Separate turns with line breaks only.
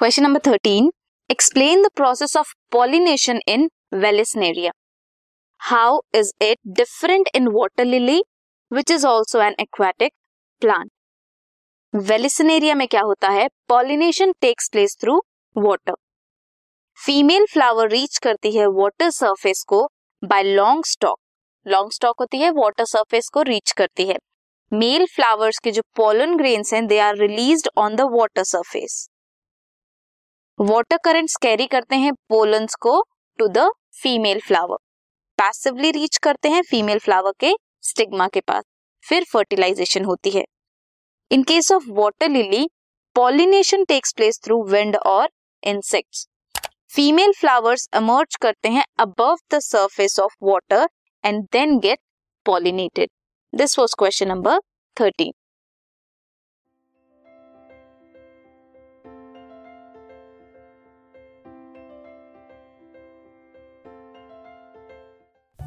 Question number thirteen explain the process of pollination in Vallisneria how is it different in water lily which is also an aquatic plant Vallisneria में क्या होता है? Pollination takes place through water female flower reach करती है water surface को by long stalk long stalk होती है water surface को रीच करती है. मेल फ्लावर्स के जो पोलन ग्रेन्स हैं they are released on the water surface water currents carry करते हैं पोलन्स को to the female flower passively reach करते हैं फीमेल फ्लावर के स्टिग्मा के पास. फिर फर्टिलाइजेशन होती है. In case of water lily pollination takes place through wind और इंसेक्ट्स फीमेल फ्लावर्स emerge करते हैं above the surface of water and then get pollinated this was question number thirteen